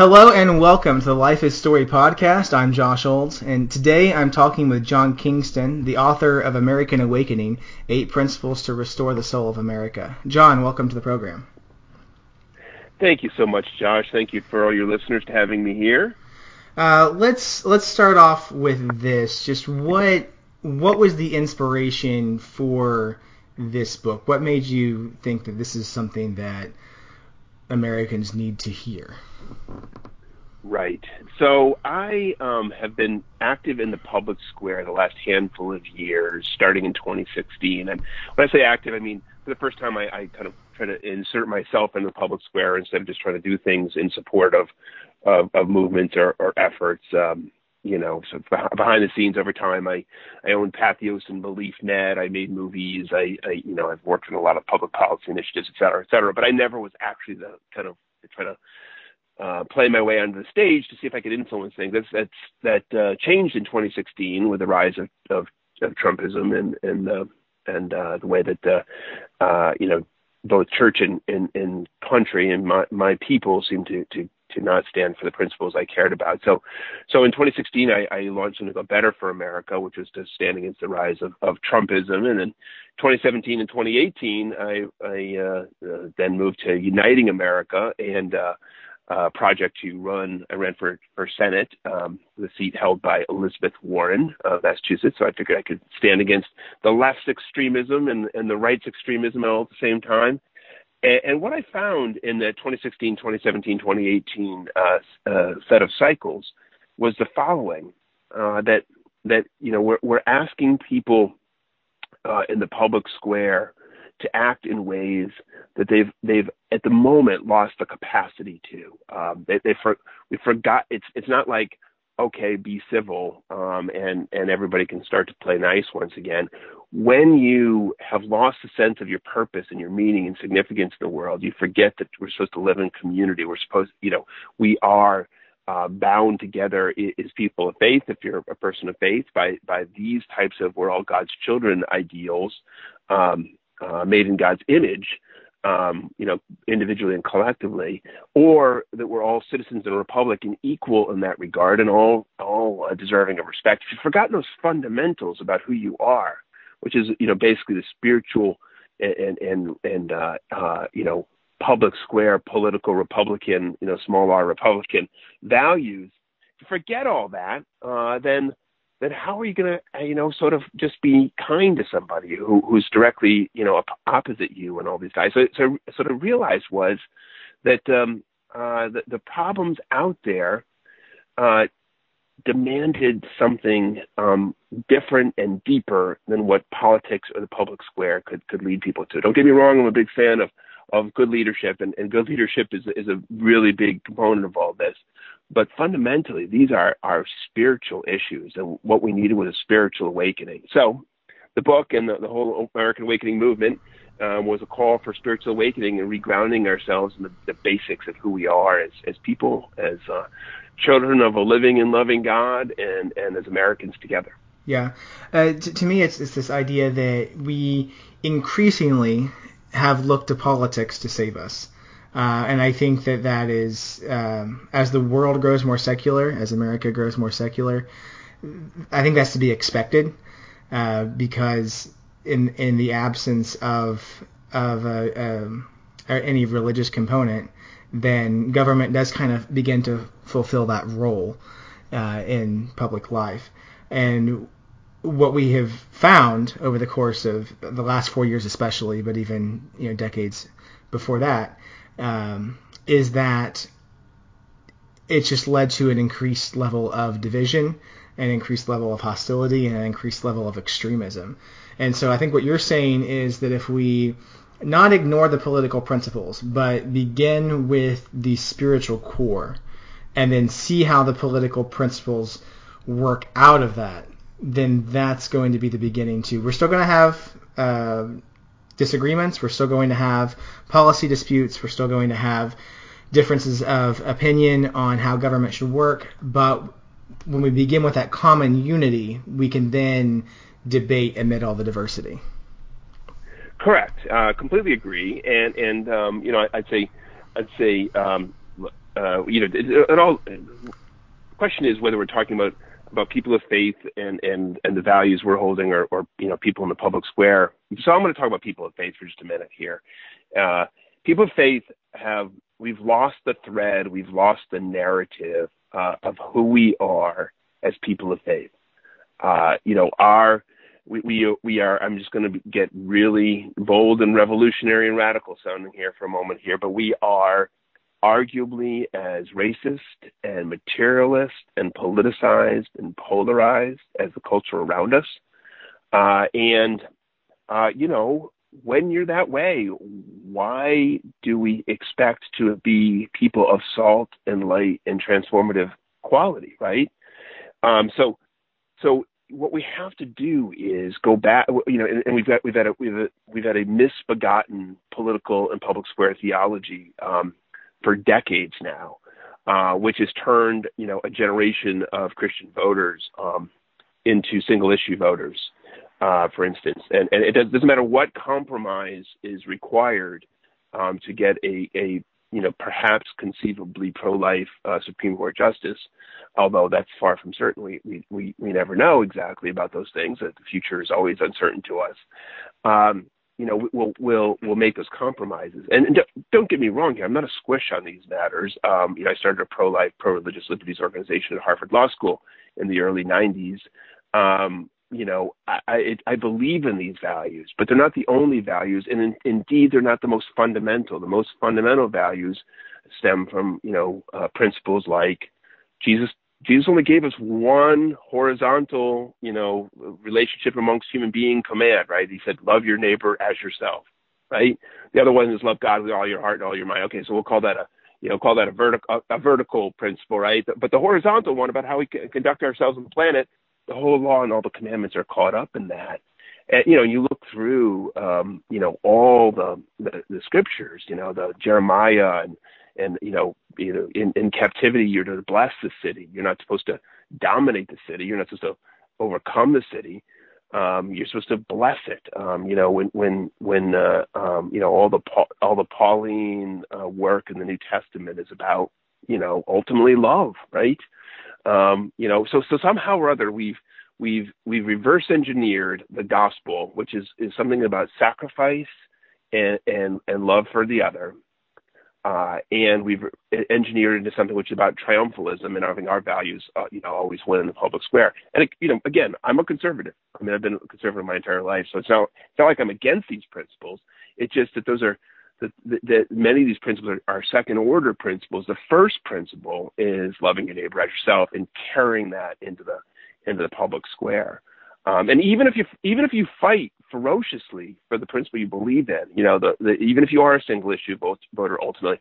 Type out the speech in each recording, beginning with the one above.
Hello and welcome to the Life is Story podcast. I'm Josh Olds, and today I'm talking with John Kingston, the author of American Awakening Eight Principles to Restore the Soul of America. John, welcome to the program. Thank you so much, Josh. Thank you for all your listeners to having me here. Uh, let's let's start off with this. Just what what was the inspiration for this book? What made you think that this is something that Americans need to hear? Right. So I um, have been active in the public square the last handful of years, starting in 2016. And when I say active, I mean for the first time I, I kind of try to insert myself in the public square instead of just trying to do things in support of of, of movements or, or efforts. Um, you know, so behind the scenes over time, I I owned Patheos and BeliefNet. I made movies. I, I you know I've worked on a lot of public policy initiatives, et cetera, et cetera. But I never was actually the kind of try to uh, play my way onto the stage to see if I could influence things. That's that's that uh, changed in 2016 with the rise of, of, of Trumpism and and uh, and uh, the way that uh, uh, you know both church and, and, and country and my, my people seem to, to to not stand for the principles I cared about. So, so in 2016, I, I launched something called Better for America, which was to stand against the rise of, of Trumpism. And in 2017 and 2018, I, I uh, uh, then moved to Uniting America and uh, project to run. I ran for for Senate, um, the seat held by Elizabeth Warren of Massachusetts. So I figured I could stand against the left's extremism and and the right's extremism all at the same time. And, and what I found in the 2016, 2017, 2018 uh, uh, set of cycles was the following: uh, that that you know we're we're asking people uh, in the public square to act in ways that they've they've at the moment lost the capacity to. Um, they they for, we forgot it's it's not like okay be civil um, and and everybody can start to play nice once again. When you have lost the sense of your purpose and your meaning and significance in the world, you forget that we're supposed to live in community. We're supposed you know we are. Uh, bound together is people of faith. If you're a person of faith, by by these types of we're all God's children ideals, um, uh, made in God's image, um, you know, individually and collectively, or that we're all citizens in a republic and equal in that regard and all all uh, deserving of respect. If you've forgotten those fundamentals about who you are, which is you know basically the spiritual and and and uh, uh, you know public square political Republican, you know small r Republican values. Forget all that, uh, then then how are you going to, uh, you know, sort of just be kind to somebody who, who's directly, you know, opposite you and all these guys? So, so sort of realized was that um, uh, the, the problems out there uh, demanded something um, different and deeper than what politics or the public square could could lead people to. Don't get me wrong; I'm a big fan of of good leadership, and, and good leadership is is a really big component of all this. But fundamentally, these are are spiritual issues, and what we needed was a spiritual awakening. So, the book and the, the whole American Awakening movement um, was a call for spiritual awakening and regrounding ourselves in the, the basics of who we are as as people, as uh, children of a living and loving God, and and as Americans together. Yeah, uh, to, to me, it's it's this idea that we increasingly have looked to politics to save us. Uh, and I think that that is, um, as the world grows more secular, as America grows more secular, I think that's to be expected uh, because in in the absence of of a, um, any religious component, then government does kind of begin to fulfill that role uh, in public life. And what we have found over the course of the last four years, especially, but even you know decades before that, um, is that it's just led to an increased level of division, an increased level of hostility, and an increased level of extremism. And so I think what you're saying is that if we not ignore the political principles, but begin with the spiritual core, and then see how the political principles work out of that, then that's going to be the beginning too. We're still going to have uh, disagreements. We're still going to have policy disputes. We're still going to have differences of opinion on how government should work. But when we begin with that common unity, we can then debate amid all the diversity. Correct. Uh, completely agree. And and um, you know, I'd say I'd say um, uh, you know, it, it all. The question is whether we're talking about about people of faith and and and the values we're holding, or or you know, people in the public square. So I'm going to talk about people of faith for just a minute here. Uh, people of faith have we've lost the thread, we've lost the narrative uh, of who we are as people of faith. Uh, you know, our we, we we are. I'm just going to get really bold and revolutionary and radical sounding here for a moment here, but we are arguably as racist and materialist and politicized and polarized as the culture around us. Uh, and uh, you know, when you're that way, why do we expect to be people of salt and light and transformative quality, right? Um, so, so what we have to do is go back, you know, and, and we've got we've had a we've a, we've had a misbegotten political and public square theology um, for decades now, uh, which has turned you know a generation of Christian voters um, into single issue voters, uh, for instance, and and it doesn't matter what compromise is required um, to get a a you know, perhaps conceivably pro-life uh, Supreme Court justice, although that's far from certain. We, we, we, we never know exactly about those things. The future is always uncertain to us. Um, you know, we'll, we'll, we'll make those compromises. And, and don't get me wrong here. I'm not a squish on these matters. Um, you know, I started a pro-life, pro-religious liberties organization at Harvard Law School in the early 90s. Um, you know, I, I, I believe in these values, but they're not the only values, and in, indeed, they're not the most fundamental. The most fundamental values stem from, you know, uh, principles like Jesus. Jesus only gave us one horizontal, you know, relationship amongst human being command, right? He said, "Love your neighbor as yourself," right? The other one is love God with all your heart and all your mind. Okay, so we'll call that a you know, call that a vertical a, a vertical principle, right? But the horizontal one about how we conduct ourselves on the planet the whole law and all the commandments are caught up in that. And you know, you look through, um, you know, all the, the the scriptures, you know, the Jeremiah and and you know, you know, in, in captivity, you're to bless the city. You're not supposed to dominate the city. You're not supposed to overcome the city. Um, you're supposed to bless it. Um, you know, when when when uh, um, you know all the all the Pauline uh, work in the New Testament is about you know ultimately love, right? Um, you know, so so somehow or other we've we've we've reverse engineered the gospel, which is is something about sacrifice and and and love for the other, uh, and we've engineered into something which is about triumphalism and having our values, uh, you know, always win in the public square. And it, you know, again, I'm a conservative. I mean, I've been a conservative my entire life, so it's not it's not like I'm against these principles. It's just that those are that, that many of these principles are, are, second order principles. The first principle is loving your neighbor as yourself and carrying that into the into the public square. Um, and even if you even if you fight ferociously for the principle you believe in, you know, the, the even if you are a single issue voter ultimately,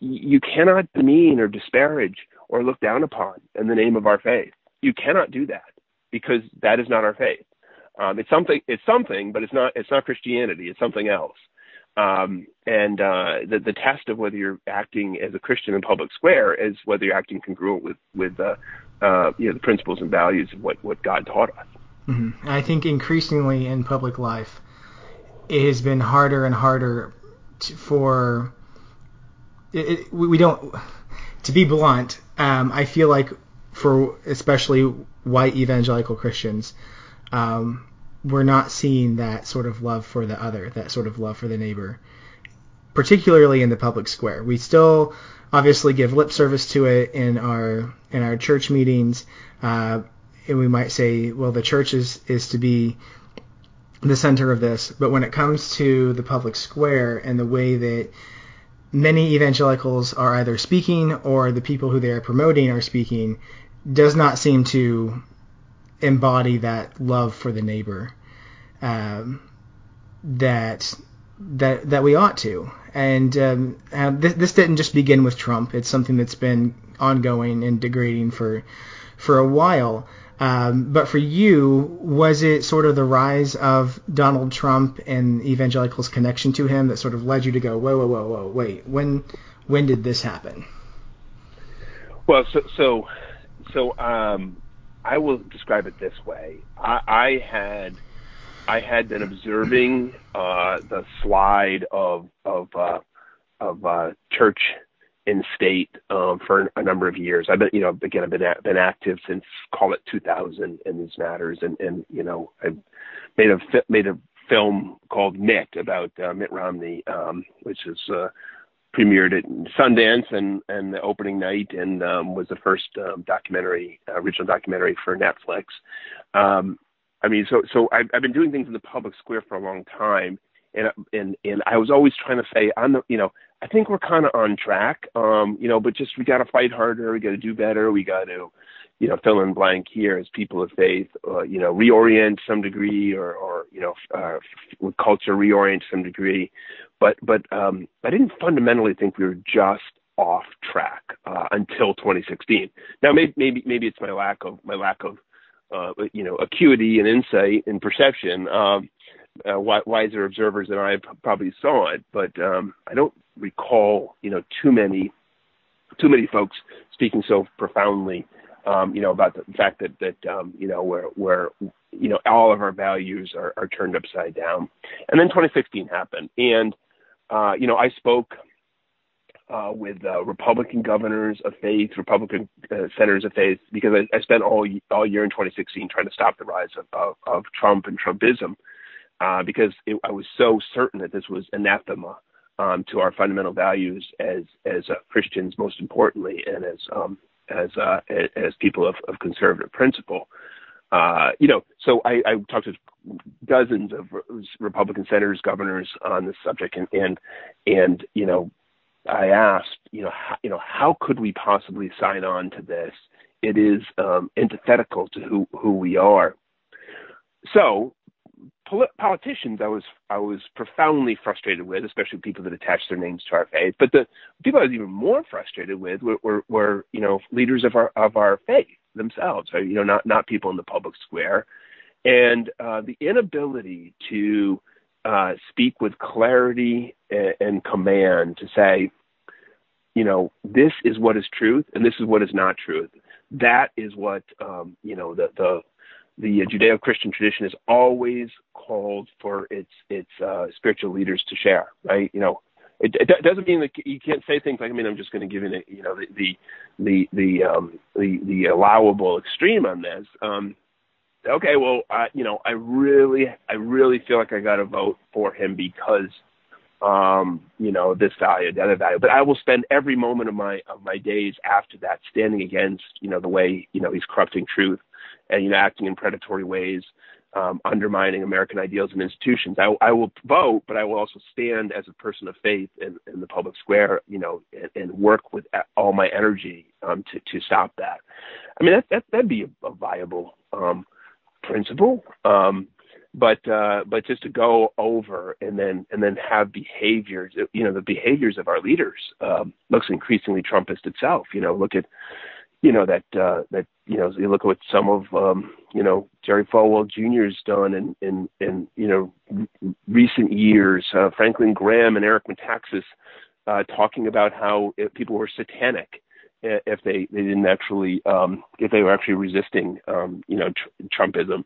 you cannot demean or disparage or look down upon in the name of our faith. You cannot do that because that is not our faith. Um, it's something. It's something, but it's not. It's not Christianity. It's something else. Um, and uh, the, the test of whether you're acting as a Christian in public square is whether you're acting congruent with with uh, uh, you know the principles and values of what what God taught us. Mm-hmm. I think increasingly in public life, it has been harder and harder to, for it, it, we don't. To be blunt, um, I feel like for especially white evangelical Christians, um, we're not seeing that sort of love for the other, that sort of love for the neighbor, particularly in the public square. We still obviously give lip service to it in our in our church meetings, uh, and we might say, well, the church is is to be the center of this, but when it comes to the public square and the way that many evangelicals are either speaking or the people who they are promoting are speaking, does not seem to embody that love for the neighbor um, that that that we ought to. And um, uh, this, this didn't just begin with Trump. It's something that's been ongoing and degrading for for a while. Um, but for you, was it sort of the rise of Donald Trump and evangelicals' connection to him that sort of led you to go, whoa, whoa, whoa, whoa, wait, when when did this happen? Well, so so so um, I will describe it this way. I, I had I had been observing uh, the slide of of uh, of uh, church in state um, for a number of years. I've been, you know, again, I've been been active since call it 2000 in these matters, and and you know, I've made a made a film called Mitt about uh, Mitt Romney, um, which is uh, premiered at Sundance and and the opening night, and um, was the first um, documentary, uh, original documentary for Netflix. Um, I mean, so so I've, I've been doing things in the public square for a long time, and and and I was always trying to say, on the, you know, I think we're kind of on track, um, you know, but just we got to fight harder, we got to do better, we got to, you know, fill in blank here as people of faith, uh, you know, reorient some degree, or or you know, uh, with culture reorient some degree, but but um, I didn't fundamentally think we were just off track uh, until 2016. Now maybe maybe maybe it's my lack of my lack of uh, you know acuity and insight and perception. Um, uh, wiser observers than I probably saw it, but um, I don't recall you know too many too many folks speaking so profoundly um, you know about the fact that that um, you know where where you know all of our values are, are turned upside down. And then 2016 happened, and uh, you know I spoke uh, with uh, Republican governors of faith, Republican uh, senators of faith, because I, I spent all all year in 2016 trying to stop the rise of, of, of Trump and Trumpism, uh, because it, I was so certain that this was anathema um, to our fundamental values as as uh, Christians, most importantly, and as um, as uh, as people of, of conservative principle. Uh, you know, so I, I talked to dozens of Republican senators, governors on this subject, and and and you know, I asked, you know, how, you know, how could we possibly sign on to this? It is um, antithetical to who who we are. So, pol- politicians, I was I was profoundly frustrated with, especially people that attach their names to our faith. But the people I was even more frustrated with were, were, were you know leaders of our of our faith themselves, you know, not not people in the public square, and uh, the inability to uh, speak with clarity and, and command to say, you know, this is what is truth and this is what is not truth. That is what um, you know the the the Judeo-Christian tradition has always called for its its uh, spiritual leaders to share, right? You know, it, it doesn't mean that you can't say things like, I mean, I'm just going to give you, you know, the the the the, um, the the allowable extreme on this. Um, okay, well, I, you know, I really, I really feel like I got to vote for him because, um, you know, this value, the other value. But I will spend every moment of my of my days after that standing against, you know, the way, you know, he's corrupting truth and you know acting in predatory ways, um, undermining American ideals and institutions. I, I will vote, but I will also stand as a person of faith in, in the public square, you know, and, and work with all my energy um, to to stop that. I mean, that, that that'd be a, a viable um, principle. Um, but uh, but just to go over and then and then have behaviors, you know, the behaviors of our leaders um, looks increasingly Trumpist itself. You know, look at you know that uh, that you know you look at what some of um, you know Jerry Falwell Jr.'s done in in in you know recent years. Uh, Franklin Graham and Eric Metaxas uh, talking about how it, people were satanic if they they didn't actually um, if they were actually resisting um, you know tr- Trumpism.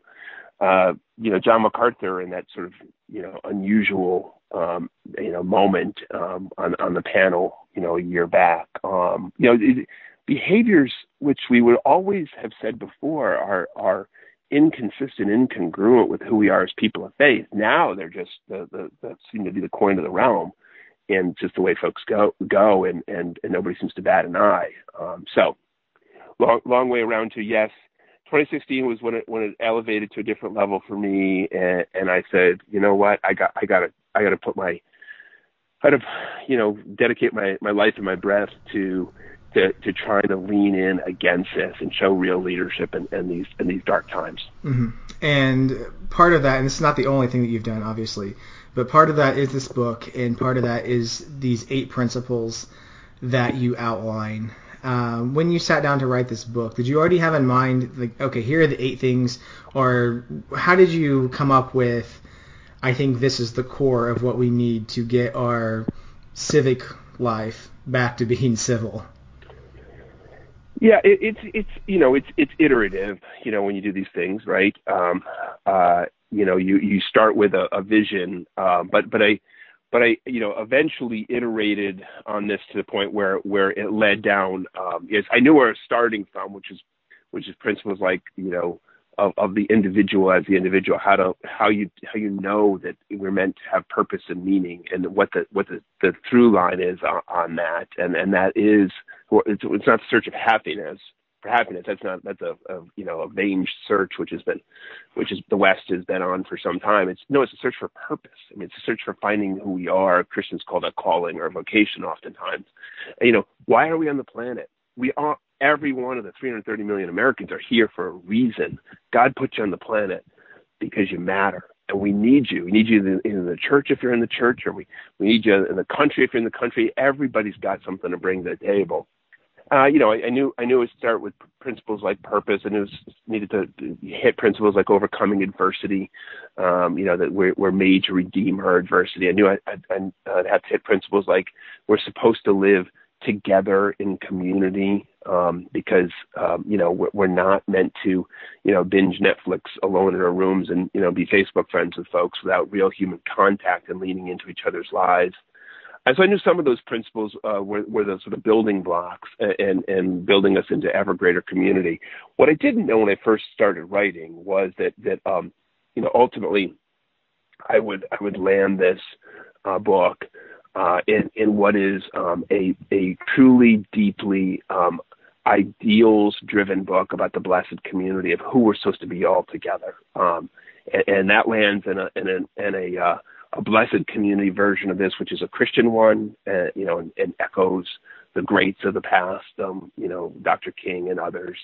Uh, you know John MacArthur in that sort of you know unusual um, you know moment um, on on the panel you know a year back. Um, you know it, behaviors which we would always have said before are are inconsistent, incongruent with who we are as people of faith. Now they're just the, the that seem to be the coin of the realm and just the way folks go go and and, and nobody seems to bat an eye. Um, so long long way around to yes. 2016 was when it when it elevated to a different level for me, and, and I said, you know what, I got I got to I got to put my I got to you know dedicate my my life and my breath to to, to try to lean in against this and show real leadership in, in these in these dark times. Mm-hmm. And part of that, and is not the only thing that you've done, obviously, but part of that is this book, and part of that is these eight principles that you outline. Um, when you sat down to write this book, did you already have in mind, like, okay, here are the eight things, or how did you come up with, I think this is the core of what we need to get our civic life back to being civil? Yeah, it, it's it's you know it's it's iterative. You know when you do these things, right? Um, uh, you know you you start with a, a vision, um, but but I but I, you know, eventually iterated on this to the point where where it led down. Um, is I knew where I was starting from, which is which is principles like you know of, of the individual as the individual, how to how you how you know that we're meant to have purpose and meaning, and what the what the, the through line is on, on that, and and that is it's, it's not the search of happiness for happiness. That's not that's a, a you know a vain search which has been which is the West has been on for some time. It's no, it's a search for purpose. I mean, it's a search for finding who we are. Christians call that calling or vocation oftentimes. And, you know, why are we on the planet? We are every one of the 330 million Americans are here for a reason. God put you on the planet because you matter. And we need you. We need you in the church if you're in the church, or we, we need you in the country if you're in the country. Everybody's got something to bring to the table. Uh, you know, I, I knew I knew it would start with principles like purpose, and it was needed to, hit principles like overcoming adversity. Um, you know, that we're, we're made to redeem our adversity. I knew I, I'd, I'd have to hit principles like we're supposed to live together in community um, because um, you know we're, we're not meant to you know binge Netflix alone in our rooms and you know be Facebook friends with folks without real human contact and leaning into each other's lives. And so I knew some of those principles uh, were, were the sort of building blocks and, and building us into ever greater community. What I didn't know when I first started writing was that that um, you know ultimately I would I would land this uh, book uh, in, in what is um, a, a truly deeply um, ideals driven book about the blessed community of who we're supposed to be all together. Um, and, and, that lands in a, in a, in a, uh, a blessed community version of this, which is a Christian one, uh, you know, and, and, echoes the greats of the past, um, you know, Dr. King and others.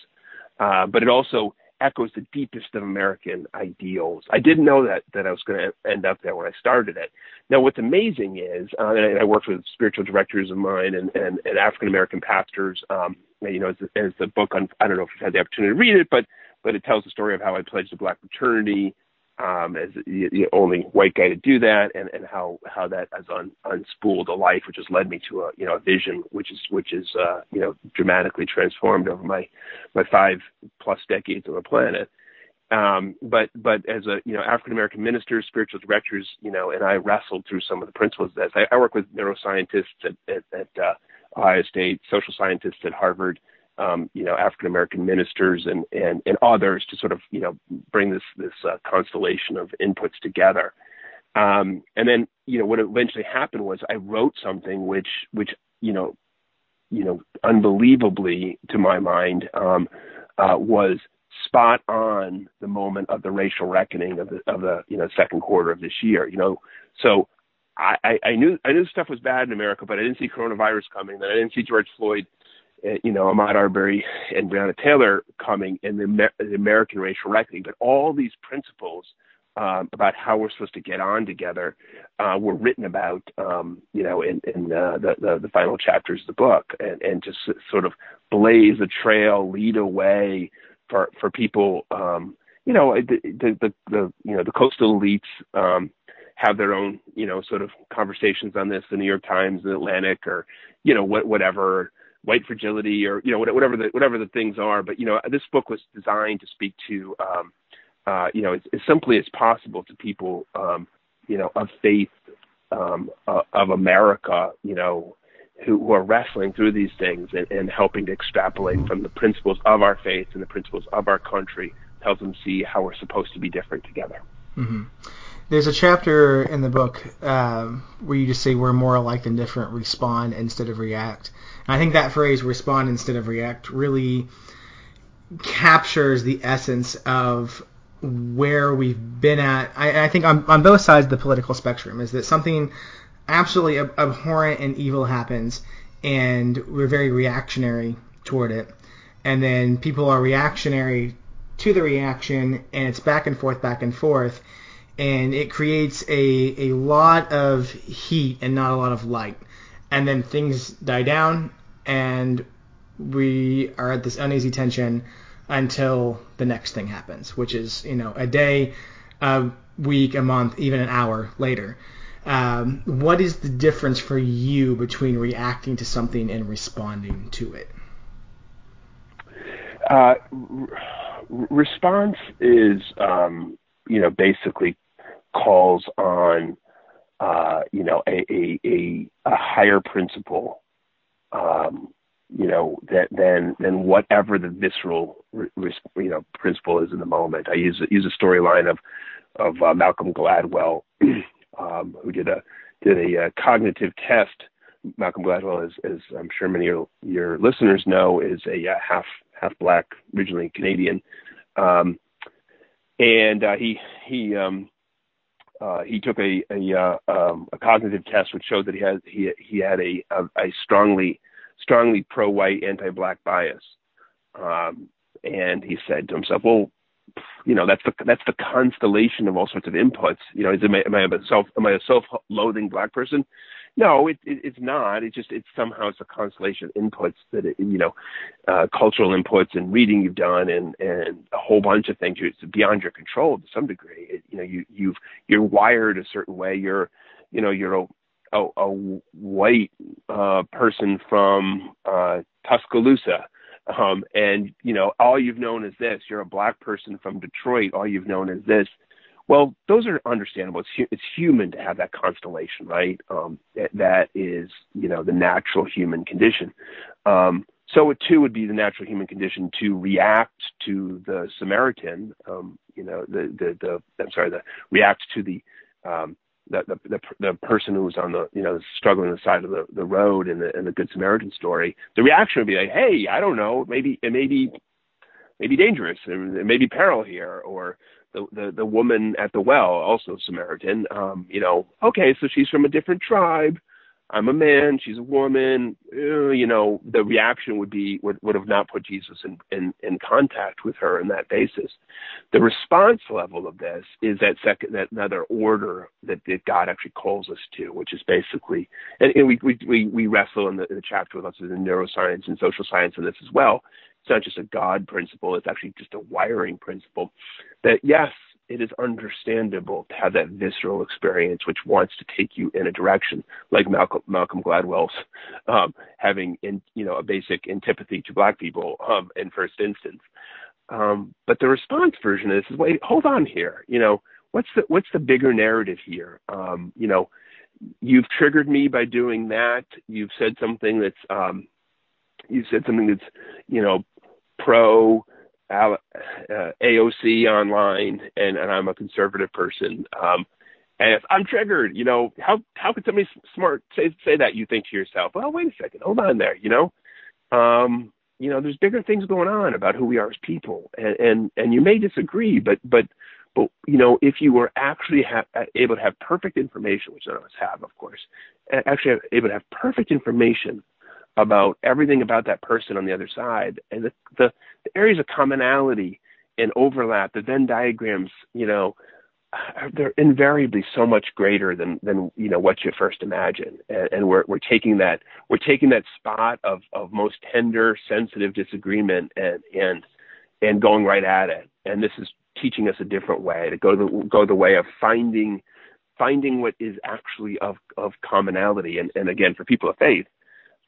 Uh, but it also echoes the deepest of American ideals. I didn't know that that I was going to end up there when I started it. Now, what's amazing is, uh, and I worked with spiritual directors of mine and, and, and African American pastors. Um, you know, as, as the book on, I don't know if you've had the opportunity to read it, but but it tells the story of how I pledged the black fraternity um, as the, the only white guy to do that, and, and how how that has un, unspooled a life, which has led me to a you know a vision, which is which is uh, you know dramatically transformed over my my five plus decades on the planet. Um, but but as a you know African American ministers, spiritual directors, you know, and I wrestled through some of the principles. That I, I work with neuroscientists at at, at uh, Ohio State, social scientists at Harvard, um, you know, African American ministers and, and, and others to sort of, you know, bring this, this uh, constellation of inputs together. Um, and then, you know, what eventually happened was I wrote something which, which, you know, you know, unbelievably to my mind, um, uh, was spot on the moment of the racial reckoning of the, of the, you know, second quarter of this year, you know, so I, I knew I knew stuff was bad in America, but I didn't see coronavirus coming. Then I didn't see George Floyd you know, Ahmaud Arbery and Breonna Taylor coming and the, the American racial reckoning. But all these principles um, about how we're supposed to get on together uh, were written about, um, you know, in, in uh, the, the, the final chapters of the book, and, and just sort of blaze a trail, lead a way for for people. Um, you know, the, the the the you know the coastal elites. Um, have their own, you know, sort of conversations on this, the New York Times, the Atlantic, or you know, what, whatever white fragility or you know whatever the whatever the things are. But you know this book was designed to speak to um, uh, you know as, as simply as possible to people um, you know of faith um, uh, of America. You know who, who are wrestling through these things and, and helping to extrapolate from the principles of our faith and the principles of our country helps them see how we're supposed to be different together. Mm-hmm. There's a chapter in the book um, where you just say we're more alike than different, respond instead of react. I think that phrase respond instead of react really captures the essence of where we've been at. I, I think on, on both sides of the political spectrum is that something absolutely ab- abhorrent and evil happens, and we're very reactionary toward it. And then people are reactionary to the reaction, and it's back and forth, back and forth, and it creates a, a lot of heat and not a lot of light. And then things die down, and we are at this uneasy tension until the next thing happens, which is you know a day, a week, a month, even an hour later. Um, what is the difference for you between reacting to something and responding to it? Uh, response is, um, you know, basically calls on uh, you know, a, a, a, a higher principle, um, you know, that, than than whatever the visceral, you know, principle is in the moment. I use use a storyline of of uh, Malcolm Gladwell, um, who did a did a uh, cognitive test. Malcolm Gladwell, as, as I'm sure many of your, your listeners know, is a uh, half half black, originally Canadian, um, and uh, he he um, uh, he took a a, uh, um, a cognitive test which showed that he had he he had a a, a strongly strongly pro-white, anti-black bias, um, and he said to himself, "Well, you know that's the that's the constellation of all sorts of inputs. You know, is, am, I, am I a self am I a self-loathing black person? No, it, it, it's not. It's just it's somehow it's a constellation of inputs that it, you know, uh, cultural inputs and reading you've done and and a whole bunch of things. It's beyond your control to some degree. It, you know, you you've you're wired a certain way. You're you know you're a a, a white uh, person from uh, Tuscaloosa. Um, and you know, all you've known is this. You're a black person from Detroit. All you've known is this well, those are understandable. It's hu- it's human to have that constellation, right? Um, that, is, you know, the natural human condition. Um, so it too would be the natural human condition to react to the Samaritan, um, you know, the, the, the, I'm sorry, the react to the, um, the, the, the, the person who's on the, you know, struggling on the side of the, the road in the, in the Good Samaritan story. The reaction would be like, Hey, I don't know, maybe, it may be, maybe dangerous. It may be peril here, or, the, the the woman at the well, also Samaritan. Um, you know, okay, so she's from a different tribe. I'm a man, she's a woman. Uh, you know, the reaction would be would, would have not put Jesus in, in in contact with her in that basis. The response level of this is that second that another order that, that God actually calls us to, which is basically, and, and we, we we wrestle in the, in the chapter with us in neuroscience and social science in this as well it's not just a God principle, it's actually just a wiring principle. That yes, it is understandable to have that visceral experience which wants to take you in a direction, like Malcolm, Malcolm Gladwell's um, having in you know a basic antipathy to black people um, in first instance. Um, but the response version this is wait, hold on here. You know, what's the what's the bigger narrative here? Um, you know, you've triggered me by doing that. You've said something that's um, you said something that's you know pro uh, AOC online, and, and I'm a conservative person. Um, and if I'm triggered, you know, how how could somebody smart say say that? You think to yourself, well, wait a second, hold on there, you know, um, you know, there's bigger things going on about who we are as people, and and, and you may disagree, but but but you know, if you were actually ha- able to have perfect information, which none of us have, of course, actually able to have perfect information about everything about that person on the other side. And the, the, the areas of commonality and overlap the venn diagrams you know uh, they're invariably so much greater than than you know what you first imagine. And, and we're we're taking that we're taking that spot of of most tender sensitive disagreement and and and going right at it. And this is teaching us a different way to go the go the way of finding finding what is actually of of commonality. And and again for people of faith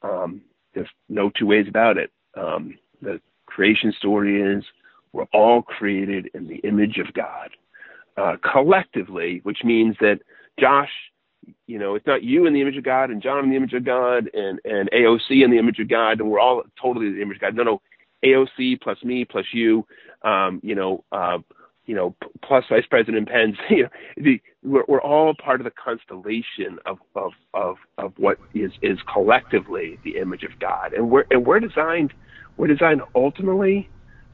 um, there's no two ways about it. Um, the creation story is we're all created in the image of God uh, collectively, which means that Josh, you know, it's not you in the image of God and John in the image of God and, and AOC in the image of God, and we're all totally in the image of God. No, no, AOC plus me plus you, um, you know, uh, you know, plus Vice President Pence, you know, the, we're, we're all part of the constellation of, of, of, of what is, is collectively the image of God. And we're, and we're designed, we're designed ultimately,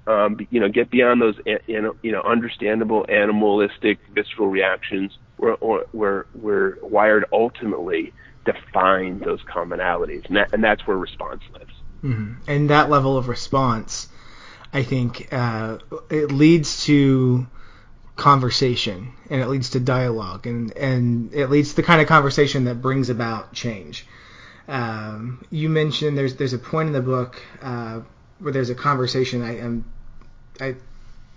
um, you know, get beyond those, you know, understandable animalistic visceral reactions. We're, we're, we're wired ultimately to find those commonalities. And, that, and that's where response lives. Mm-hmm. And that level of response, I think uh, it leads to conversation and it leads to dialogue and and it leads to the kind of conversation that brings about change. Um, you mentioned there's there's a point in the book uh, where there's a conversation. I am I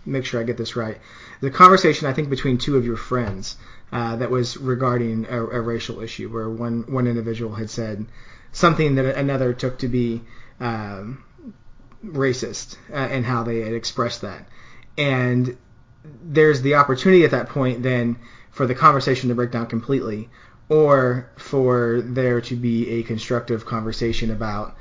make sure I get this right. The conversation I think between two of your friends uh, that was regarding a, a, racial issue where one one individual had said something that another took to be um, racist uh, and how they had expressed that. And there's the opportunity at that point then for the conversation to break down completely, or for there to be a constructive conversation about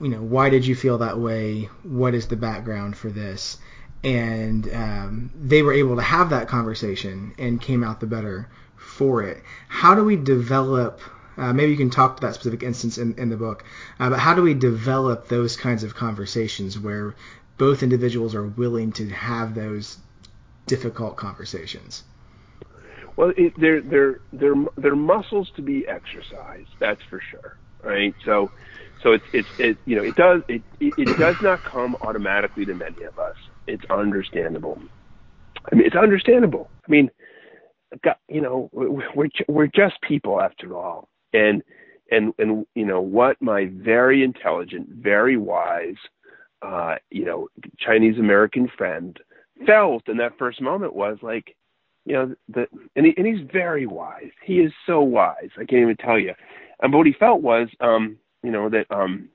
you know why did you feel that way? What is the background for this? And um, they were able to have that conversation and came out the better for it. How do we develop uh, maybe you can talk to that specific instance in, in the book uh, but how do we develop those kinds of conversations where both individuals are willing to have those difficult conversations well, it, they're they're they're they're muscles to be exercised. That's for sure, right? So, so it's it's it you know it does it it does not come automatically to many of us. It's understandable. I mean, it's understandable. I mean, you know, we're we're just people after all, and and and you know what my very intelligent, very wise, uh, you know, Chinese American friend felt in that first moment was like you know, the, and, he, and he's very wise. He is so wise. I can't even tell you. And but what he felt was, um, you know, that um,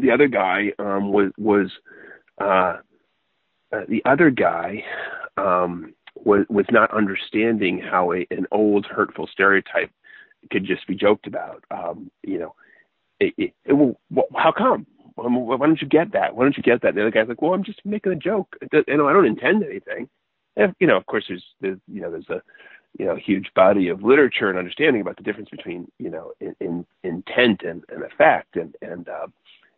the other guy um, was was uh, uh, the other guy um, was was not understanding how a, an old hurtful stereotype could just be joked about. Um, you know, it, it, it, well, how come? Why don't you get that? Why don't you get that? And the other guy's like, well, I'm just making a joke. You know, I don't intend anything and, you know, of course, there's, there's you know there's a you know huge body of literature and understanding about the difference between you know in, in intent and, and effect, and and uh,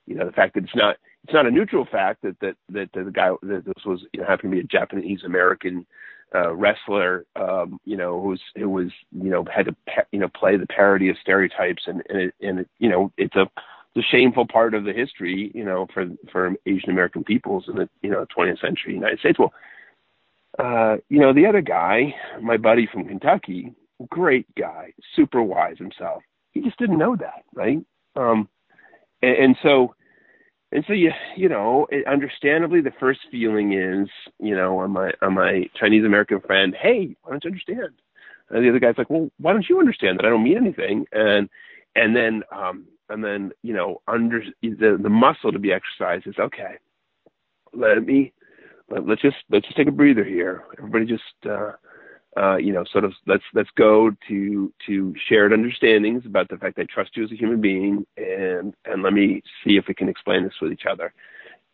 you know the fact that it's not it's not a neutral fact that that that, the guy that this was you know happened to be a Japanese American uh, wrestler, um, you know, who's who was you know had to you know play the parody of stereotypes, and and it, and it, you know it's a the shameful part of the history, you know, for for Asian American peoples in the you know 20th century United States. Well, uh, you know, the other guy, my buddy from Kentucky, great guy, super wise himself. He just didn't know that, right? Um, and, and so, and so you, you know, it, understandably, the first feeling is, you know, on my on my Chinese American friend, hey, why don't you understand? And the other guy's like, well, why don't you understand that I don't mean anything? And and then um, and then you know, under the the muscle to be exercised is okay. Let me let's just let's just take a breather here. Everybody just uh, uh, you know sort of let's let's go to to shared understandings about the fact that I trust you as a human being, and and let me see if we can explain this with each other.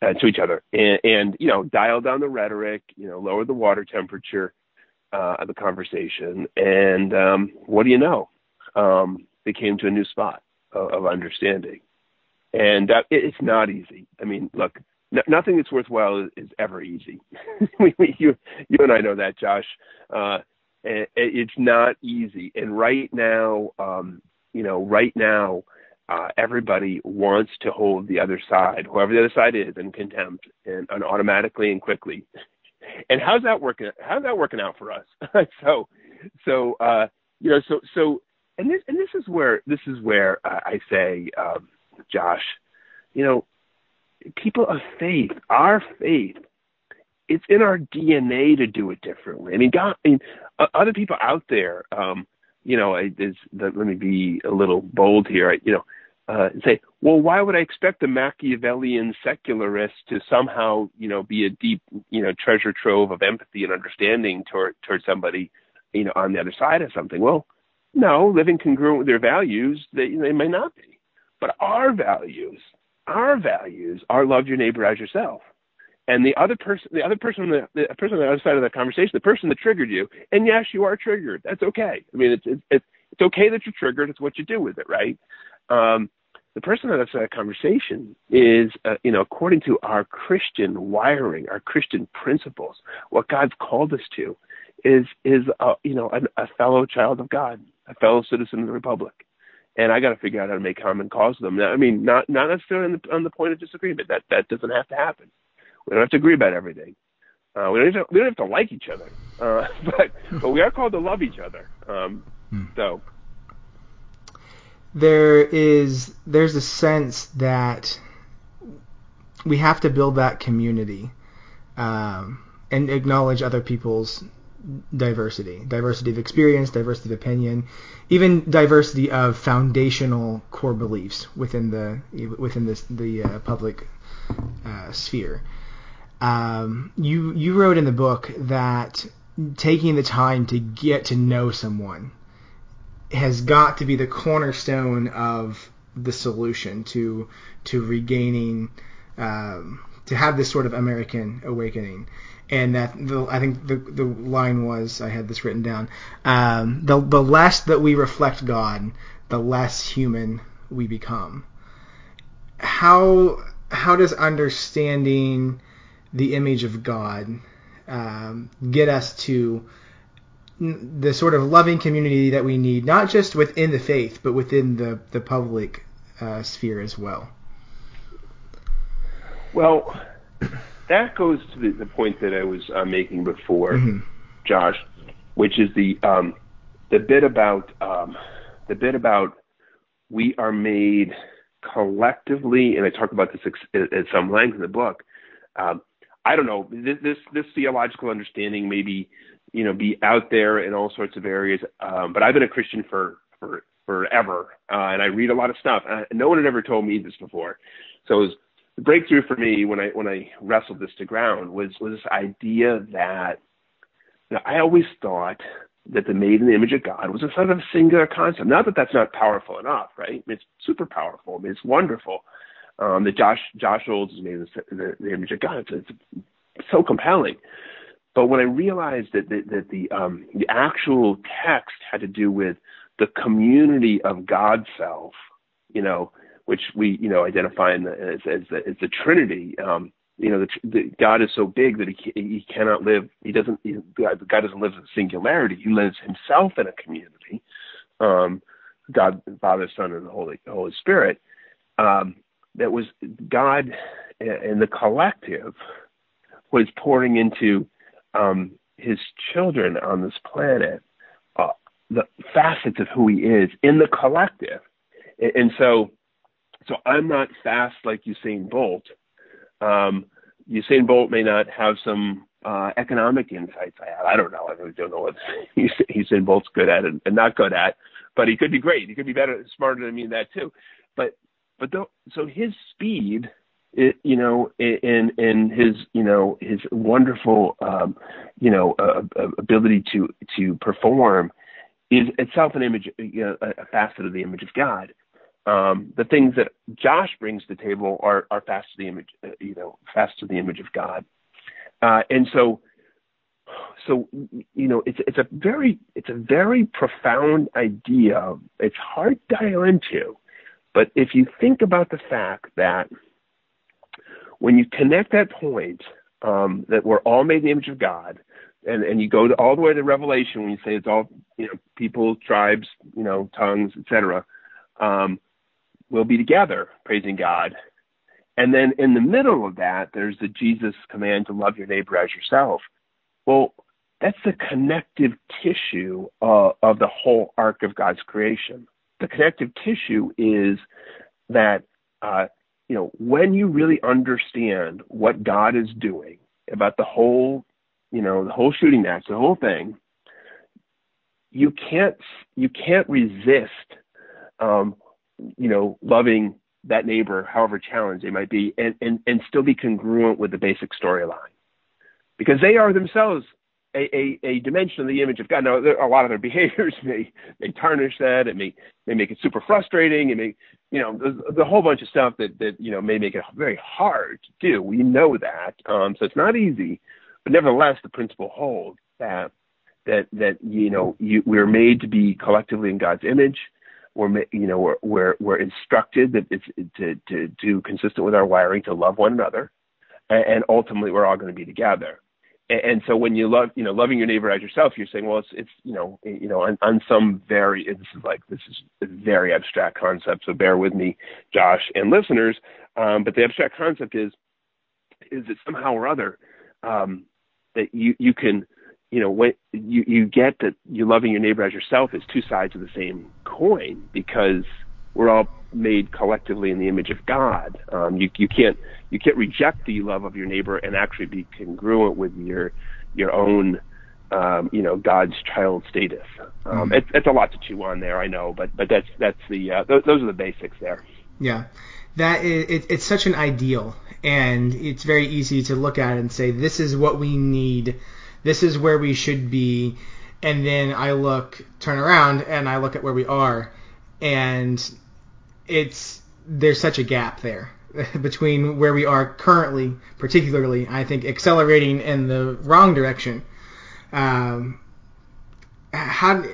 Uh, to each other, and, and you know, dial down the rhetoric, you know, lower the water temperature uh, of the conversation, and um, what do you know? Um, they came to a new spot of, understanding, and it, it's not easy. I mean, look, no, nothing that's worthwhile is, is ever easy. you, you and I know that, Josh. Uh, it, it's not easy. And right now, um, you know, right now, uh, everybody wants to hold the other side, whoever the other side is, in contempt and, and automatically and quickly. And how's that working? How's that working out for us? so, so uh, you know, so so, and this and this is where this is where I say, um, Josh, you know, people of faith, our faith, it's in our DNA to do it differently. I mean, God, I mean, uh, other people out there, um, you know, I, is, let me be a little bold here. I, you know, uh, say, well, why would I expect a Machiavellian secularist to somehow, you know, be a deep, you know, treasure trove of empathy and understanding toward toward somebody, you know, on the other side of something? Well, no, living congruent with their values, they they may not be, but our values our values are love your neighbor as yourself. And the other person, the other person, the, the person on the other side of that conversation, the person that triggered you, and yes, you are triggered. That's okay. I mean, it's it's it's, okay that you're triggered. It's what you do with it, right? Um, the person on the other side of that conversation is, uh, you know, according to our Christian wiring, our Christian principles, what God's called us to, is is uh, you know a fellow child of God, a fellow citizen of the republic and I got to figure out how to make common cause with them. I mean, not not necessarily on the, on the point of disagreement. That that doesn't have to happen. We don't have to agree about everything. Uh, we don't have to, we don't have to like each other, uh, but but we are called to love each other. Um, hmm. So there is there's a sense that we have to build that community um, and acknowledge other people's diversity, diversity of experience, diversity of opinion, even diversity of foundational core beliefs within the within this the uh, public uh, sphere. Um, you you wrote in the book that taking the time to get to know someone has got to be the cornerstone of the solution to to regaining um, to have this sort of American awakening. And that the, I think the the line was I had this written down. Um, the the less that we reflect God, the less human we become. How how does understanding the image of God um, get us to the sort of loving community that we need, not just within the faith, but within the the public uh, sphere as well. Well, that goes to the, the point that I was uh, making before, mm-hmm. Josh, which is the um, the bit about um, the bit about we are made collectively, and I talk about this at, at some length in the book. Um, I don't know this, this this theological understanding maybe you know be out there in all sorts of areas, um, but I've been a Christian for for forever, uh, and I read a lot of stuff. And no one had ever told me this before, so it was the breakthrough for me when I when I wrestled this to ground was was this idea that you know, I always thought that the made in the image of God was a sort of singular concept. Not that that's not powerful enough, right? It's super powerful. I mean, it's wonderful. Um, that Josh Josh Olds is made in the, the, image of God. It's, it's so compelling. But when I realized that that, the um, the actual text had to do with the community of God's self, you know, which we you know identify in the, as as the, as the Trinity. Um, you know, the, the, God is so big that he he cannot live. He doesn't. He, God, doesn't live in singularity. He lives himself in a community. Um, God, Father, Son, and the Holy Holy Spirit. Um, that was God and the collective was pouring into um, His children on this planet uh, the facets of who He is in the collective, and, and so so I'm not fast like Usain Bolt. Um, Usain Bolt may not have some uh, economic insights I have. I don't know. I really don't know what Usain Bolt's good at and, and not good at, but he could be great. He could be better, smarter than me in that too. But but the, so his speed, it, you know, in in his you know his wonderful um, you know uh, ability to to perform is itself an image, you know, a facet of the image of God um, the things that Josh brings to the table are, are fast to the image, uh, you know, fast to the image of God. Uh, and so, so, you know, it's, it's a very, it's a very profound idea. It's hard to dial into, but if you think about the fact that when you connect that point, um, that we're all made in the image of God, and, and you go to, all the way to Revelation when you say it's all, you know, people, tribes, you know, tongues, etc. Um, we'll be together praising God. And then in the middle of that, there's the Jesus command to love your neighbor as yourself. Well, that's the connective tissue uh, of the whole arc of God's creation. The connective tissue is that, uh, you know, when you really understand what God is doing about the whole, you know, the whole shooting match, the whole thing, you can't you can't resist um, you know, loving that neighbor, however challenged they might be, and, and, and still be congruent with the basic storyline. Because they are themselves a, a, a, dimension of the image of God. Now, a lot of their behaviors may, may tarnish that. It may, may make it super frustrating. It may, you know, a whole bunch of stuff that, that, you know, may make it very hard to do. We know that. Um, so it's not easy. But nevertheless, the principle holds that, that, that, you know, you, we're made to be collectively in God's image we're you know we're we're, we're instructed that it's to to do consistent with our wiring to love one another, and, and ultimately we're all going to be together. And, and, so when you love you know loving your neighbor as yourself, you're saying well it's it's you know you know on, on some very this is like this is a very abstract concept, so bear with me, Josh and listeners. Um, but the abstract concept is is that somehow or other um, that you you can you know, when you you get that you loving your neighbor as yourself is two sides of the same coin because we're all made collectively in the image of God. Um, you you can't you can't reject the love of your neighbor and actually be congruent with your your own um, you know God's child status. Um, mm. it's, it's a lot to chew on there, I know, but but that's that's the uh, th- those are the basics there. Yeah, that is it, it's such an ideal, and it's very easy to look at it and say this is what we need this is where we should be. and then I look, turn around, and I look at where we are, and it's there's such a gap there between where we are currently, particularly, I think, accelerating in the wrong direction. Um, how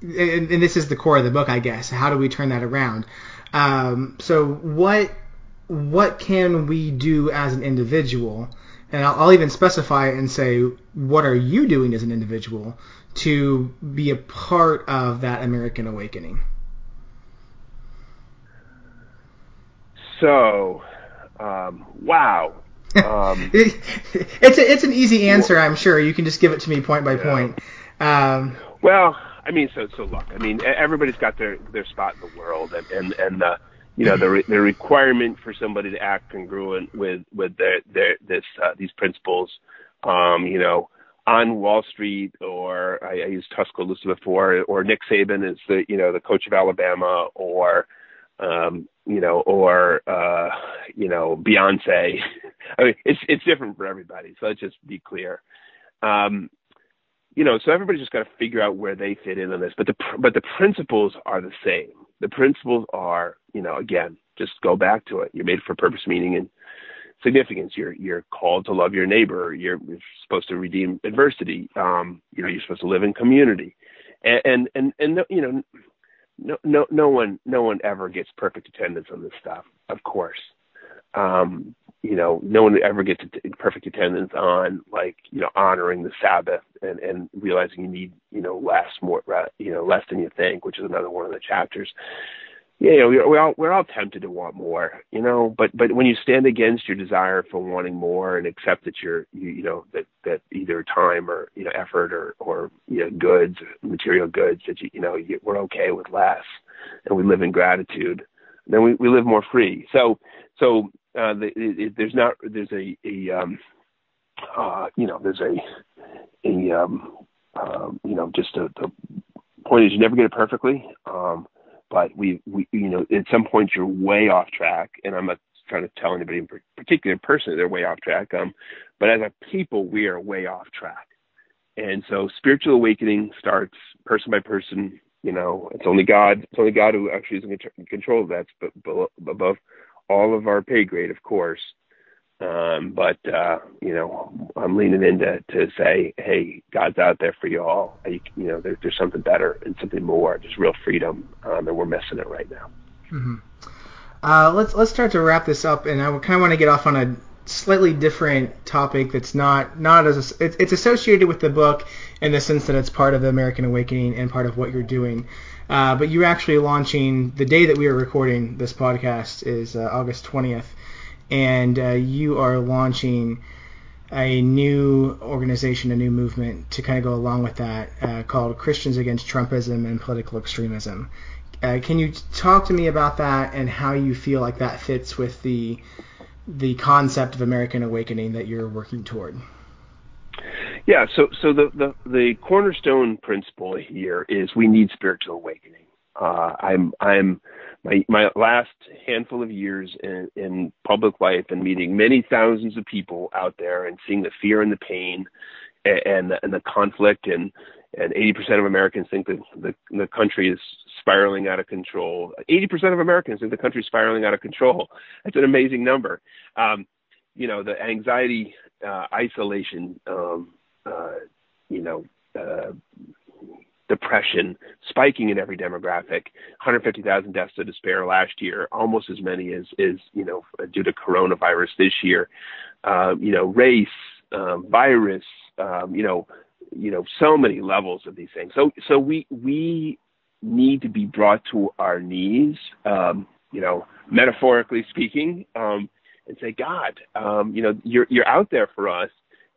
and, and, this is the core of the book, I guess. How do we turn that around? Um, so what what can we do as an individual? And I'll, I'll even specify and say, what are you doing as an individual to be a part of that American awakening? So, um, wow. Um, it's a, it's an easy answer, I'm sure. You can just give it to me point by yeah. point. Um, well, I mean, so so look, I mean, everybody's got their their spot in the world, and and and uh, you know the re- the requirement for somebody to act congruent with with their their this uh, these principles, um, you know, on Wall Street, or I, I used Tuscaloosa before, or Nick Saban is the you know the coach of Alabama, or um, you know, or uh, you know, Beyonce. I mean, it's it's different for everybody. So let's just be clear. Um, you know, so everybody's just got to figure out where they fit in on this. But the but the principles are the same. The principles are, you know, again, just go back to it. You're made for purpose, meaning, and significance. You're you're called to love your neighbor. You're, you're supposed to redeem adversity. Um, you know, you're supposed to live in community, and and and, and you know, no no no one no one ever gets perfect attendance on this stuff. Of course, um, you know, no one ever gets perfect attendance on like, you know, honoring the Sabbath and, and realizing you need, you know, less, more, you know, less than you think, which is another one of the chapters. Yeah, you know, we're all we're all tempted to want more, you know, but but when you stand against your desire for wanting more and accept that you're, you, you know, that that either time or you know effort or or you know goods, material goods that you you know you, we're okay with less, and we live in gratitude, then we we live more free. So so uh, it, there's not there's a, a um, uh, you know there's a a um, uh, you know just a, the point is you never get it perfectly, um, but we we you know at some point you're way off track, and I'm not trying to tell anybody in particular personally they're way off track, um, but as a people we are way off track, and so spiritual awakening starts person by person. You know, it's only God. It's only God who actually is in control of that. But above all of our pay grade, of course. Um, but uh, you know, I'm leaning in to, to say, hey, God's out there for you all. You, you know, there, there's something better and something more. There's real freedom, um, and we're missing it right now. Mm-hmm. Uh, let's let's start to wrap this up, and I kind of want to get off on a slightly different topic that's not not as it's, it's associated with the book in the sense that it's part of the American Awakening and part of what you're doing. Uh, but you're actually launching the day that we are recording this podcast is uh, August 20th, and uh, you are launching a new organization, a new movement to kind of go along with that uh, called Christians Against Trumpism and Political Extremism. Uh, can you talk to me about that and how you feel like that fits with the the concept of American awakening that you're working toward? Yeah, so so the, the, the cornerstone principle here is we need spiritual awakening. Uh, I'm I'm my my last handful of years in, in public life and meeting many thousands of people out there and seeing the fear and the pain and and, and the conflict and and 80% of Americans think that the, the country is spiraling out of control. 80% of Americans think the country is spiraling out of control. That's an amazing number. Um, you know, the anxiety, uh, isolation, um, you know, uh, depression spiking in every demographic. 150,000 deaths of despair last year almost as many as is you know due to coronavirus this year. Uh, you know race um, virus um, you know you know so many levels of these things. So so we we need to be brought to our knees um, you know metaphorically speaking um, and say god um, you know you're you're out there for us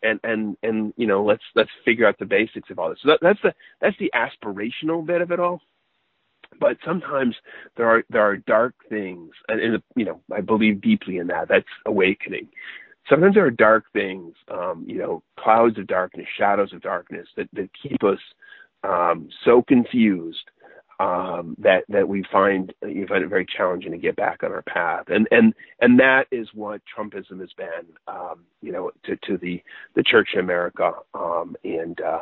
and and and you know let's let's figure out the basics of all this. So that, that's the that's the aspirational bit of it all. But sometimes there are there are dark things, and, and you know I believe deeply in that. That's awakening. Sometimes there are dark things, um, you know, clouds of darkness, shadows of darkness that that keep us um, so confused um, that that we find you find it very challenging to get back on our path, and and and that is what Trumpism has been, um, you know, to to the the church in America, um, and uh,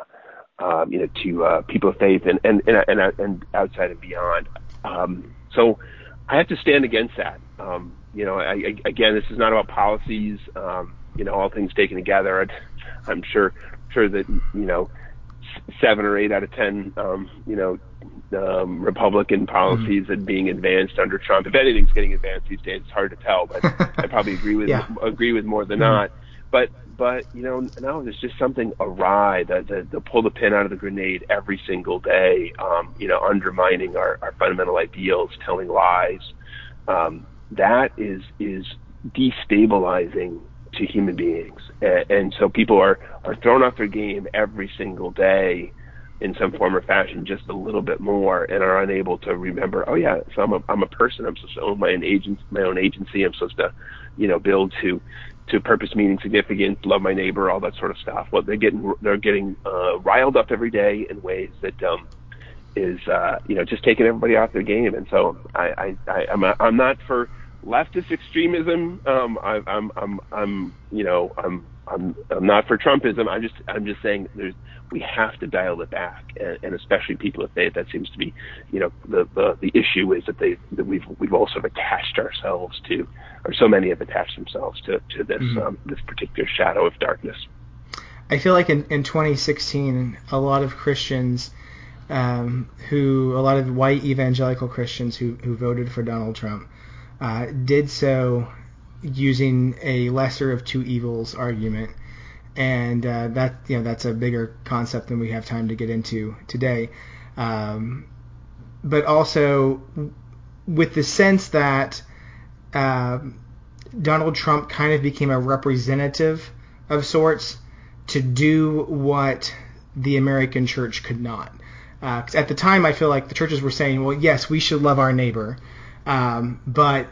um, you know, to uh, people of faith and and and, and, and outside and beyond. Um, so I have to stand against that. Um, you know, I, I, again, this is not about policies. Um, you know, all things taken together, I'm sure sure that you know seven or eight out of ten, um, you know, Republican policies mm-hmm. that being advanced under Trump. If anything's getting advanced these days, it's hard to tell, but I probably agree with yeah. agree with more than mm-hmm. not. But but you know now there's just something awry that the, the pull the pin out of the grenade every single day. Um, you know, undermining our, our fundamental ideals, telling lies. Um, that is is destabilizing to human beings, and, and so people are are thrown off their game every single day in some form or fashion just a little bit more and are unable to remember oh yeah so i'm a i'm a person. I'm supposed to own my own agent my own agency. I'm supposed to you know build to to purpose meaning significance love my neighbor all that sort of stuff. Well they're getting they're getting uh riled up every day in ways that um is uh you know just taking everybody off their game. And so i i, I i'm i'm not for leftist extremism. Um i i'm i'm i'm you know i'm I'm I'm not for Trumpism. I'm just I'm just saying there's we have to dial it back, and, and especially people of faith. That seems to be, you know, the the the issue is that they that we've we've all sort of attached ourselves to, or so many have attached themselves to to this mm-hmm. um, this particular shadow of darkness. I feel like in, in 2016, a lot of Christians, um, who a lot of white evangelical Christians who who voted for Donald Trump, uh, did so using a lesser of two evils argument, and uh, that you know that's a bigger concept than we have time to get into today. Um, but also with the sense that uh, Donald Trump kind of became a representative of sorts to do what the American church could not. Uh, at the time, I feel like the churches were saying, well, yes, we should love our neighbor, um, but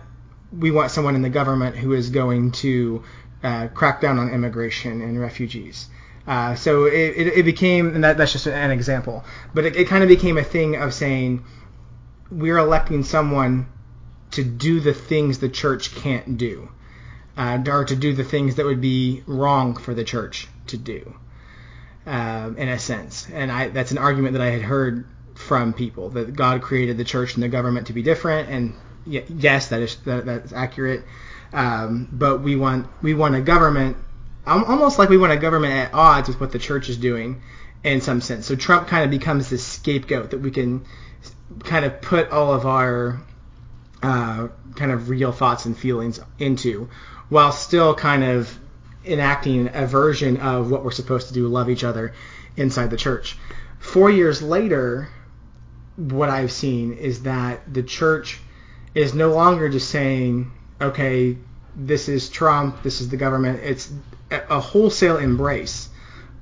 we want someone in the government who is going to uh, crack down on immigration and refugees. Uh, so it, it, it, became, and that, that's just an example, but it, it kind of became a thing of saying we're electing someone to do the things the church can't do, uh, or to do the things that would be wrong for the church to do, um, in a sense. And I, that's an argument that I had heard from people that God created the church and the government to be different, and yes, that is that, that's accurate. Um, but we want we want a government almost like we want a government at odds with what the church is doing in some sense. So Trump kind of becomes this scapegoat that we can kind of put all of our uh, kind of real thoughts and feelings into, while still kind of enacting a version of what we're supposed to do, love each other inside the church. Four years later, what I've seen is that the church is no longer just saying, okay, this is Trump, this is the government. It's a wholesale embrace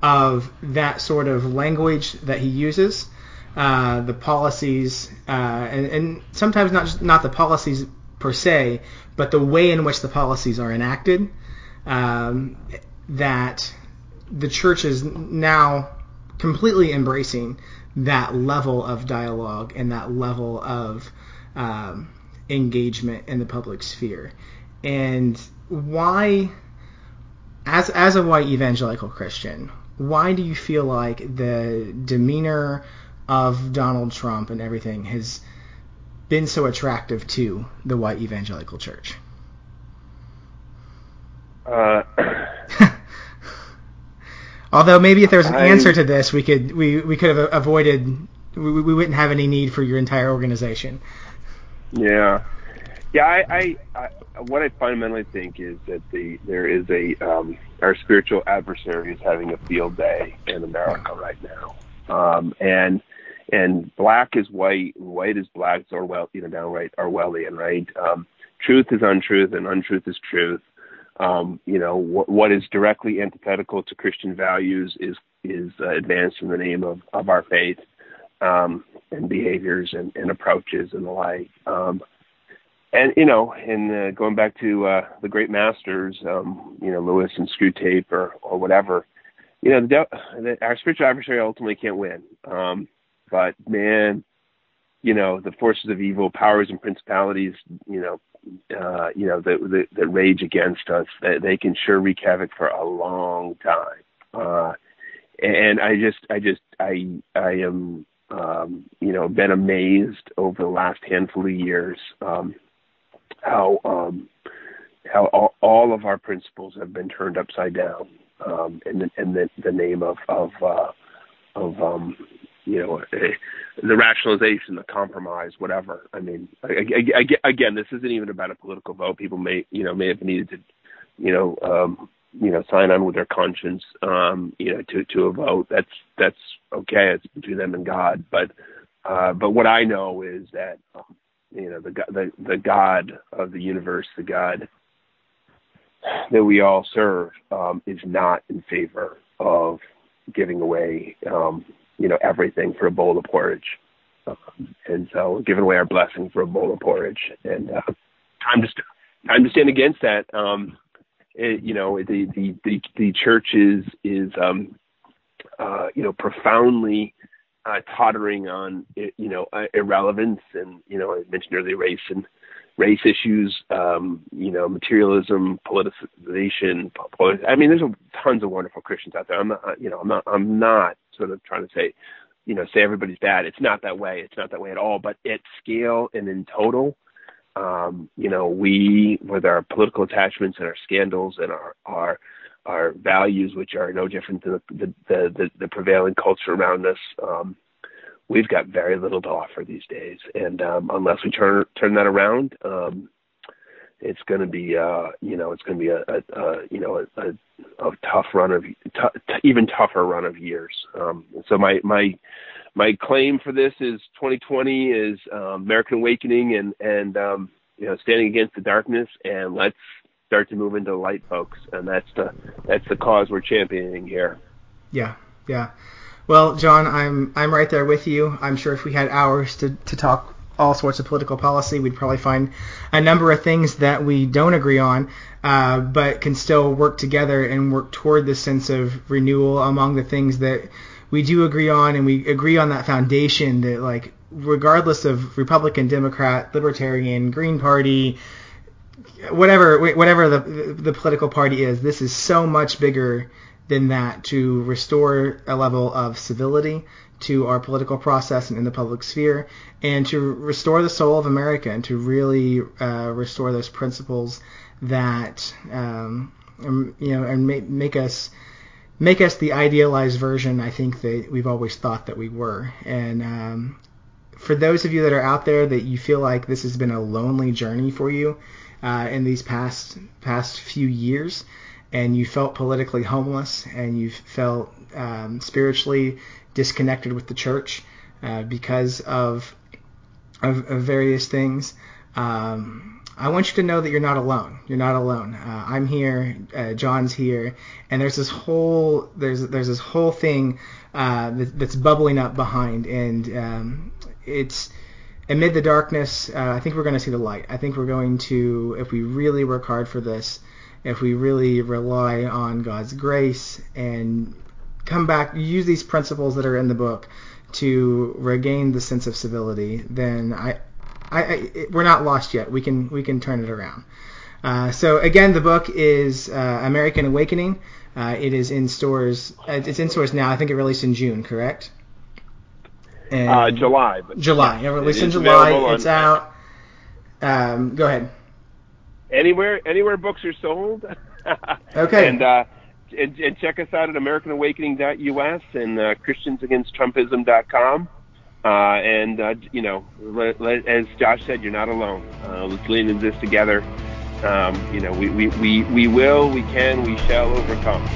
of that sort of language that he uses, uh, the policies, uh, and, and, sometimes not just, not the policies per se, but the way in which the policies are enacted. Um, that the church is now completely embracing that level of dialogue and that level of um, engagement in the public sphere. And why, as as a white evangelical Christian, why do you feel like the demeanor of Donald Trump and everything has been so attractive to the white evangelical church? Uh, Although maybe if there was an I, answer to this, we could we, we could have avoided we, we wouldn't have any need for your entire organization. Yeah, yeah. I, I, I what I fundamentally think is that the there is a um, our spiritual adversary is having a field day in America right now, um, and and black is white and white is black. Or well, you know, downright Orwellian, right? Um, truth is untruth and untruth is truth. Um, you know, what, what is directly antithetical to Christian values is is uh, advanced in the name of of our faith um, and behaviors and, and approaches and the like. Um, and you know, and uh, going back to uh, the great masters, um, you know, Lewis and Screwtape or or whatever, you know, the, the, our spiritual adversary ultimately can't win. Um, but man, you know, the forces of evil, powers and principalities, you know, uh, you know, that, that that rage against us, they, they can sure wreak havoc for a long time. Uh, and I just I just I I am um, you know been amazed over the last handful of years um, how um, how all, all of our principles have been turned upside down um, in the in the, the name of of uh, of um, you know eh, the rationalization, the compromise, whatever. I mean, I, I, I, again, this isn't even about a political vote. People may you know may have needed to you know um, you know sign on with their conscience um, you know to to a vote. That's that's okay. It's between them and God. But uh, but what I know is that um, you know the the the God of the universe, the God that we all serve, um, is not in favor of giving away, um, you know, everything for a bowl of porridge. Um, and so, giving away our blessing for a bowl of porridge, and uh, time to st- time to stand against that. Um, it, you know, the the the, the church is is um, uh, you know profoundly uh, tottering on you know uh, irrelevance, and you know I mentioned earlier race and race issues, um, you know, materialism, politicization. Polit- I mean, there's tons of wonderful Christians out there. I'm not, you know, I'm not, I'm not sort of trying to say, you know, say everybody's bad. It's not that way. It's not that way at all. But at scale and in total, um, you know, we with our political attachments and our scandals and our our our values, which are no different than the the, the, the prevailing culture around us. Um, we've got very little to offer these days, and um, unless we turn turn that around, um, it's going to be uh, you know it's going to be a, a, a you know a, a, a tough run of t- t- even tougher run of years. Um, so my my my claim for this is 2020 is um, American awakening and and um, you know standing against the darkness and let's start to move into the light, folks. And that's the that's the cause we're championing here. Yeah, yeah. Well, John, I'm I'm right there with you. I'm sure if we had hours to, to talk all sorts of political policy, we'd probably find a number of things that we don't agree on, uh, but can still work together and work toward this sense of renewal among the things that we do agree on, and we agree on that foundation that like regardless of Republican, Democrat, Libertarian, Green Party, whatever whatever the the political party is, this is so much bigger than that to restore a level of civility to our political process and in the public sphere, and to restore the soul of America and to really uh, restore those principles that um, um, you know and make, make us make us the idealized version I think that we've always thought that we were. And um, for those of you that are out there that you feel like this has been a lonely journey for you uh, in these past past few years, and you felt politically homeless and you felt um, spiritually disconnected with the church uh, because of, of, of various things. Um, I want you to know that you're not alone. You're not alone. Uh, I'm here. Uh, John's here, and there's this whole there's there's this whole thing uh, that, that's bubbling up behind, and um, it's amid the darkness. Uh, I think we're going to see the light. I think we're going to, if we really work hard for this, if we really rely on God's grace and come back, use these principles that are in the book to regain the sense of civility, then I, I, I we're not lost yet. We can we can turn it around. Uh, so again, the book is uh, American Awakening. Uh, it is in stores. Uh, it's in stores now. I think it released in June, correct? And uh, July. July. Yeah, released in July. It's out. Um, go ahead anywhere anywhere books are sold. okay. And, uh, and and check us out at AmericanAwakening.us and uh, ChristiansAgainstTrumpism.com. Uh, and uh, you know, let, let, as Josh said, you're not alone. Uh, let's lean into this together. Um, you know, we, we, we, we will, we can, we shall overcome.